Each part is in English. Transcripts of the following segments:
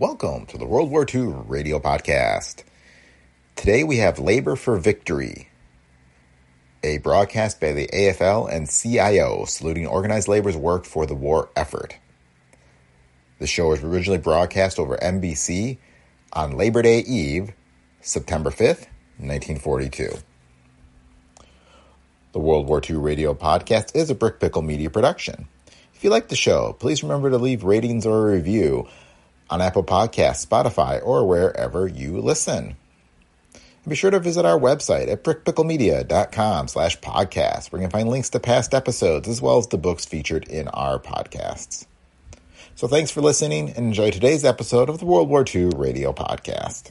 Welcome to the World War II Radio Podcast. Today we have Labor for Victory, a broadcast by the AFL and CIO saluting organized labor's work for the war effort. The show was originally broadcast over NBC on Labor Day Eve, September 5th, 1942. The World War II Radio Podcast is a Brick Pickle Media production. If you like the show, please remember to leave ratings or a review on Apple Podcasts, Spotify, or wherever you listen. And be sure to visit our website at brickpicklemedia.com slash podcast, where you can find links to past episodes as well as the books featured in our podcasts. So thanks for listening and enjoy today's episode of the World War II Radio Podcast.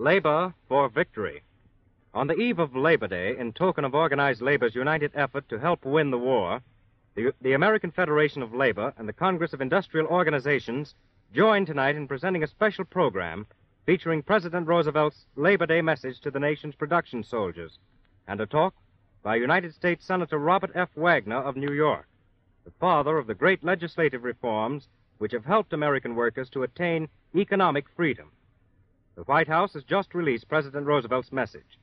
Labor for Victory. On the eve of Labor Day, in token of organized labor's united effort to help win the war, the, the, American Federation of Labor and the Congress of Industrial Organizations join tonight in presenting a special program featuring President Roosevelt's Labor Day message to the nation's production soldiers and a talk by United States Senator Robert F. Wagner of New York, the father of the great legislative reforms which have helped American workers to attain economic freedom. The White House has just released President Roosevelt's message.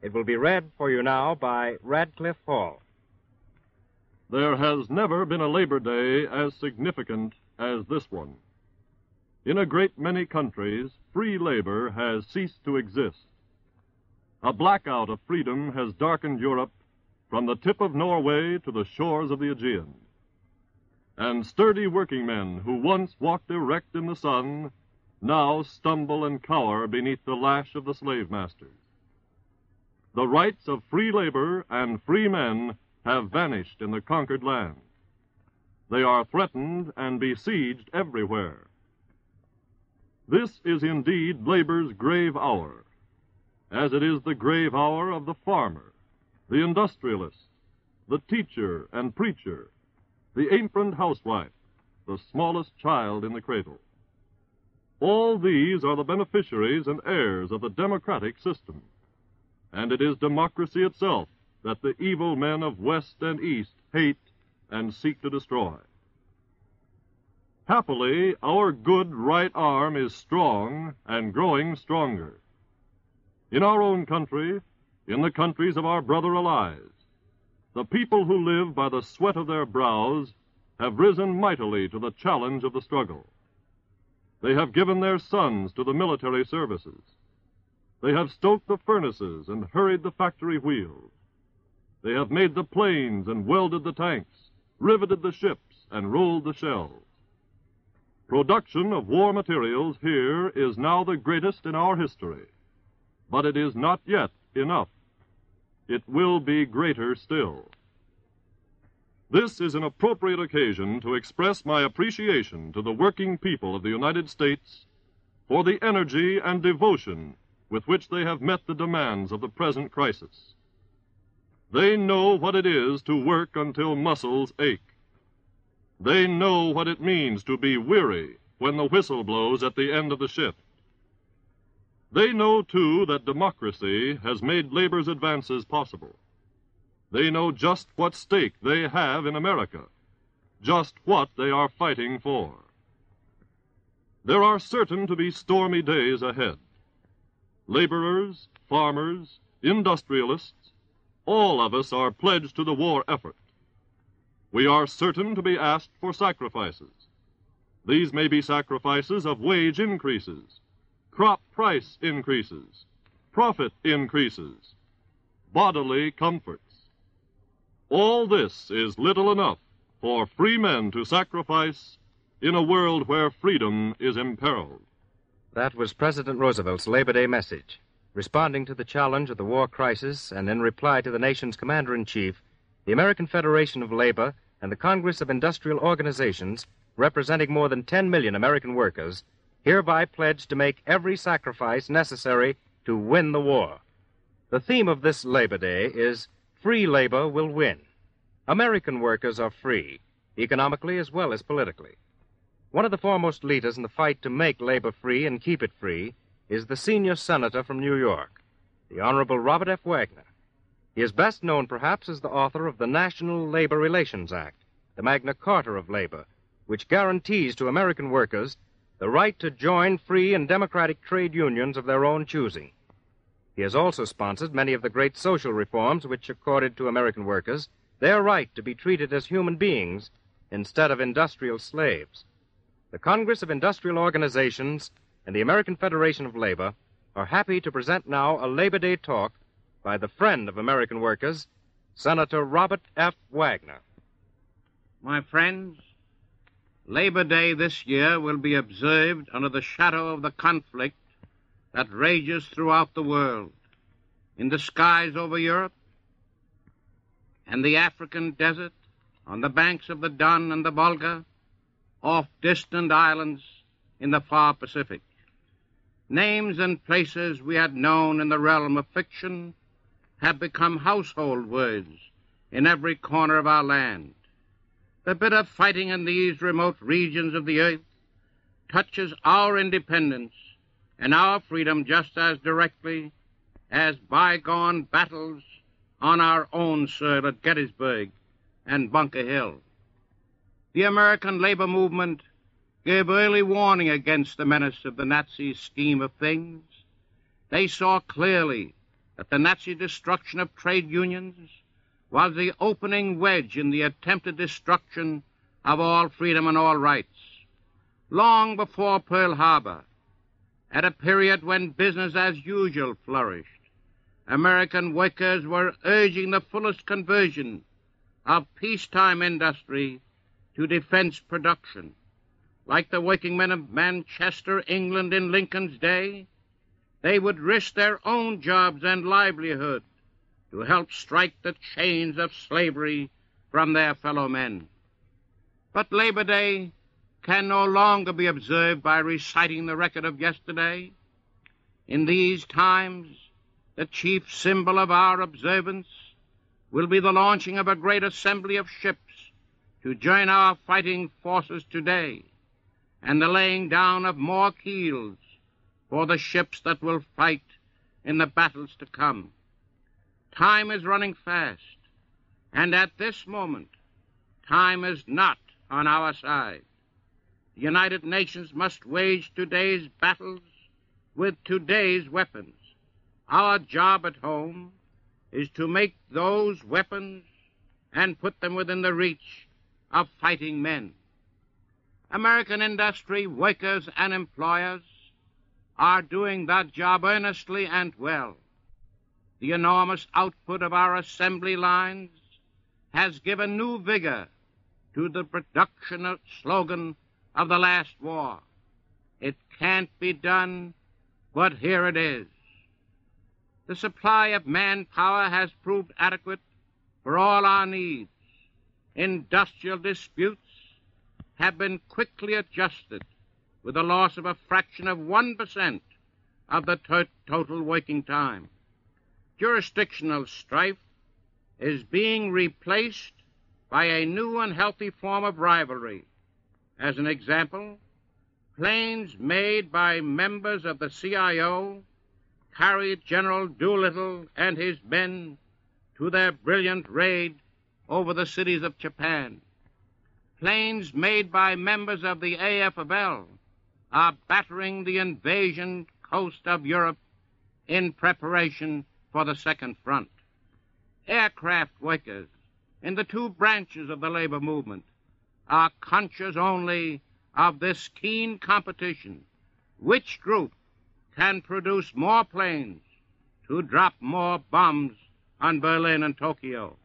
It will be read for you now by Radcliffe Hall. There has never been a Labor Day as significant as this one. In a great many countries, free labor has ceased to exist. A blackout of freedom has darkened Europe from the tip of Norway to the shores of the Aegean. And sturdy working men who once walked erect in the sun now stumble and cower beneath the lash of the slave masters. The rights of free labor and free men have vanished in the conquered land. They are threatened and besieged everywhere. This is indeed labor's grave hour, as it is the grave hour of the farmer, the industrialist, the teacher and preacher, the aproned housewife, the smallest child in the cradle. All these are the beneficiaries and heirs of the democratic system. And it is democracy itself that the evil men of West and East hate and seek to destroy. Happily, our good right arm is strong and growing stronger. In our own country, in the countries of our brother allies, the people who live by the sweat of their brows have risen mightily to the challenge of the struggle. They have given their sons to the military services. They have stoked the furnaces and hurried the factory wheels. They have made the planes and welded the tanks, riveted the ships, and rolled the shells. Production of war materials here is now the greatest in our history, but it is not yet enough. It will be greater still. This is an appropriate occasion to express my appreciation to the working people of the United States for the energy and devotion with which they have met the demands of the present crisis. They know what it is to work until muscles ache. They know what it means to be weary when the whistle blows at the end of the shift. They know, too, that democracy has made labor's advances possible. They know just what stake they have in America, just what they are fighting for. There are certain to be stormy days ahead. Laborers, farmers, industrialists, all of us are pledged to the war effort, we are certain to be asked for sacrifices. These may be sacrifices of wage increases, crop price increases, profit increases, bodily comforts. All this is little enough for free men to sacrifice in a world where freedom is imperiled. That was President Roosevelt's Labor Day message. Responding to the challenge of the war crisis and in reply to the nation's commander in chief, the American Federation of Labor and the Congress of Industrial Organizations, representing more than 10 million American workers, hereby pledge to make every sacrifice necessary to win the war. The theme of this Labor Day is Free Labor Will Win. American workers are free, economically as well as politically. One of the foremost leaders in the fight to make labor free and keep it free is the senior senator from New York, the Honorable Robert F. Wagner. He is best known, perhaps, as the author of the National Labor Relations Act, the Magna Carta of labor, which guarantees to American workers the right to join free and democratic trade unions of their own choosing. He has also sponsored many of the great social reforms which accorded to American workers their right to be treated as human beings instead of industrial slaves. The Congress of Industrial Organizations and the American Federation of Labor are happy to present now a Labor Day talk by the friend of American workers, Senator Robert F. Wagner. My friends, Labor Day this year will be observed under the shadow of the conflict that rages throughout the world. In the skies over Europe, and the African desert, on the banks of the Don and the Volga, off distant islands in the far Pacific. Names and places we had known in the realm of fiction have become household words in every corner of our land. The bitter fighting in these remote regions of the earth touches our independence and our freedom just as directly as bygone battles on our own soil at Gettysburg and Bunker Hill. The American labor movement gave early warning against the menace of the Nazi scheme of things. They saw clearly that the Nazi destruction of trade unions was the opening wedge in the attempted destruction of all freedom and all rights. Long before Pearl Harbor, at a period when business as usual flourished, American workers were urging the fullest conversion of peacetime industry to defense production. Like the working men of Manchester, England in Lincoln's day, they would risk their own jobs and livelihood to help strike the chains of slavery from their fellow men. But Labor Day can no longer be observed by reciting the record of yesterday. In these times, the chief symbol of our observance will be the launching of a great assembly of ships to join our fighting forces today and the laying down of more keels for the ships that will fight in the battles to come. Time is running fast, and at this moment, time is not on our side. The United Nations must wage today's battles with today's weapons. Our job at home is to make those weapons and put them within the reach of fighting men. American industry, workers, and employers are doing that job earnestly and well. The enormous output of our assembly lines has given new vigor to the production slogan of the last war. It can't be done, but here it is. The supply of manpower has proved adequate for all our needs. Industrial disputes have been quickly adjusted with a loss of a fraction of 1% of the to- total working time. Jurisdictional strife is being replaced by a new and healthy form of rivalry. As an example, planes made by members of the CIO carried General Doolittle and his men to their brilliant raid over the cities of Japan. Planes made by members of the AFL are battering the invasion coast of Europe in preparation for the Second Front. Aircraft workers in the two branches of the labor movement are conscious only of this keen competition. Which group can produce more planes to drop more bombs on Berlin and Tokyo?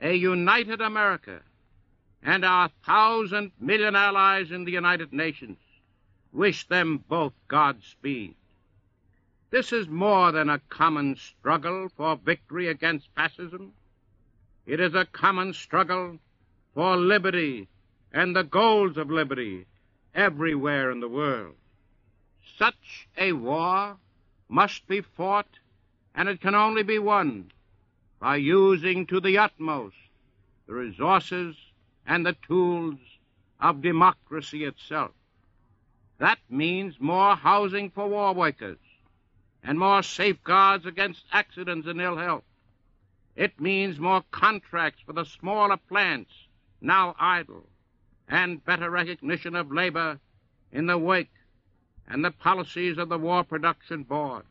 A united America and our thousand million allies in the United Nations wish them both Godspeed. This is more than a common struggle for victory against fascism. It is a common struggle for liberty and the goals of liberty everywhere in the world. Such a war must be fought, and it can only be won by using to the utmost the resources and the tools of democracy itself. That means more housing for war workers and more safeguards against accidents and ill health. It means more contracts for the smaller plants now idle and better recognition of labor in the wake and the policies of the War Production Board.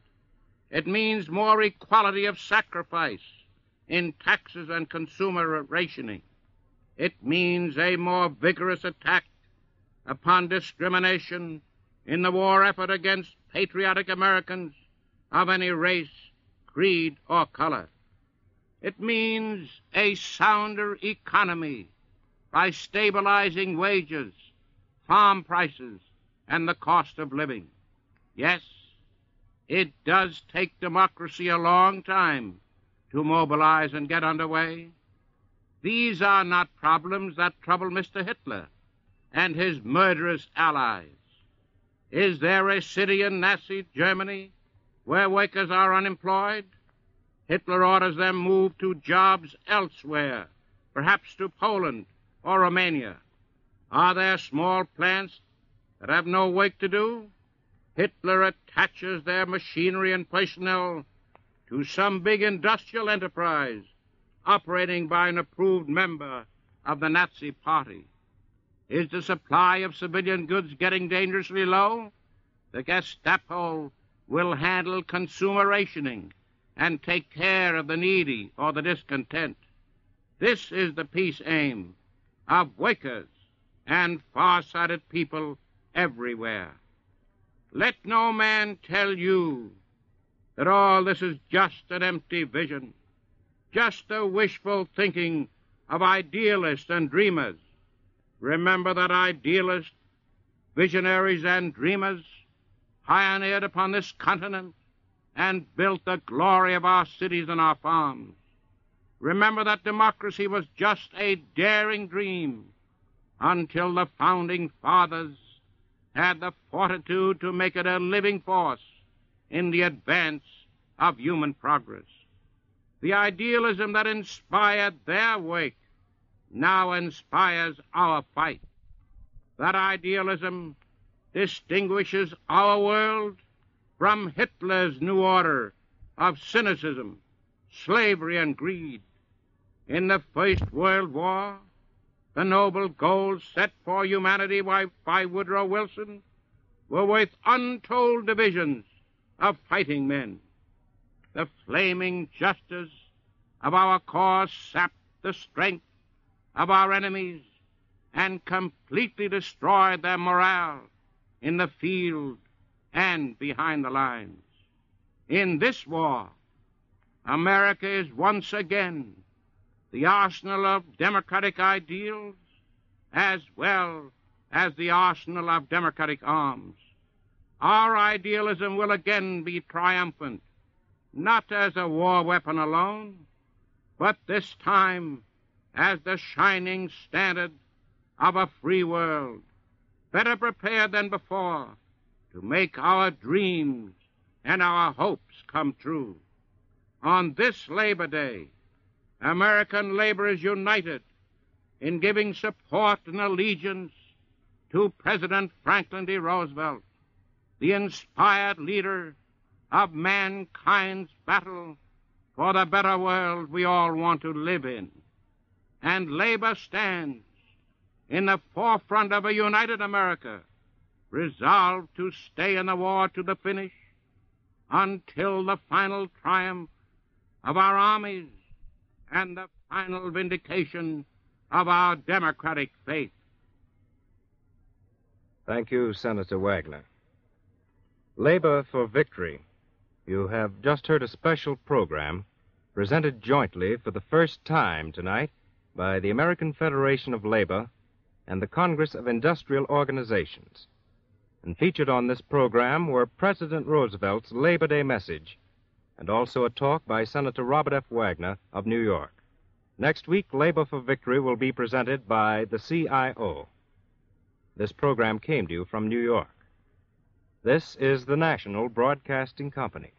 It means more equality of sacrifice in taxes and consumer rationing. It means a more vigorous attack upon discrimination in the war effort against patriotic Americans of any race, creed, or color. It means a sounder economy by stabilizing wages, farm prices, and the cost of living. Yes, it does take democracy a long time to mobilize and get underway. These are not problems that trouble Mr. Hitler and his murderous allies. Is there a city in Nazi Germany where workers are unemployed? Hitler orders them moved to jobs elsewhere, perhaps to Poland or Romania. Are there small plants that have no work to do? Hitler attaches their machinery and personnel to some big industrial enterprise operating by an approved member of the Nazi Party. Is the supply of civilian goods getting dangerously low? The Gestapo will handle consumer rationing and take care of the needy or the discontent. This is the peace aim of workers and far-sighted people everywhere. Let no man tell you that all this is just an empty vision, just a wishful thinking of idealists and dreamers. Remember that idealists, visionaries, and dreamers pioneered upon this continent and built the glory of our cities and our farms. Remember that democracy was just a daring dream until the founding fathers had the fortitude to make it a living force in the advance of human progress. The idealism that inspired their wake now inspires our fight. That idealism distinguishes our world from Hitler's new order of cynicism, slavery, and greed. In the First World War, the noble goals set for humanity by Woodrow Wilson were worth untold divisions of fighting men. The flaming justice of our cause sapped the strength of our enemies and completely destroyed their morale in the field and behind the lines. In this war, America is once again the arsenal of democratic ideals as well as the arsenal of democratic arms. Our idealism will again be triumphant, not as a war weapon alone, but this time as the shining standard of a free world, better prepared than before to make our dreams and our hopes come true. On this Labor Day, American labor is united in giving support and allegiance to President Franklin D. Roosevelt, the inspired leader of mankind's battle for the better world we all want to live in and labor stands in the forefront of a united America, resolved to stay in the war to the finish until the final triumph of our armies and the final vindication of our democratic faith. Thank you, Senator Wagner. Labor for Victory. You have just heard a special program presented jointly for the first time tonight by the American Federation of Labor and the Congress of Industrial Organizations. And featured on this program were President Roosevelt's Labor Day message and also a talk by Senator Robert F. Wagner of New York. Next week, Labor for Victory will be presented by the CIO. This program came to you from New York. This is the National Broadcasting Company.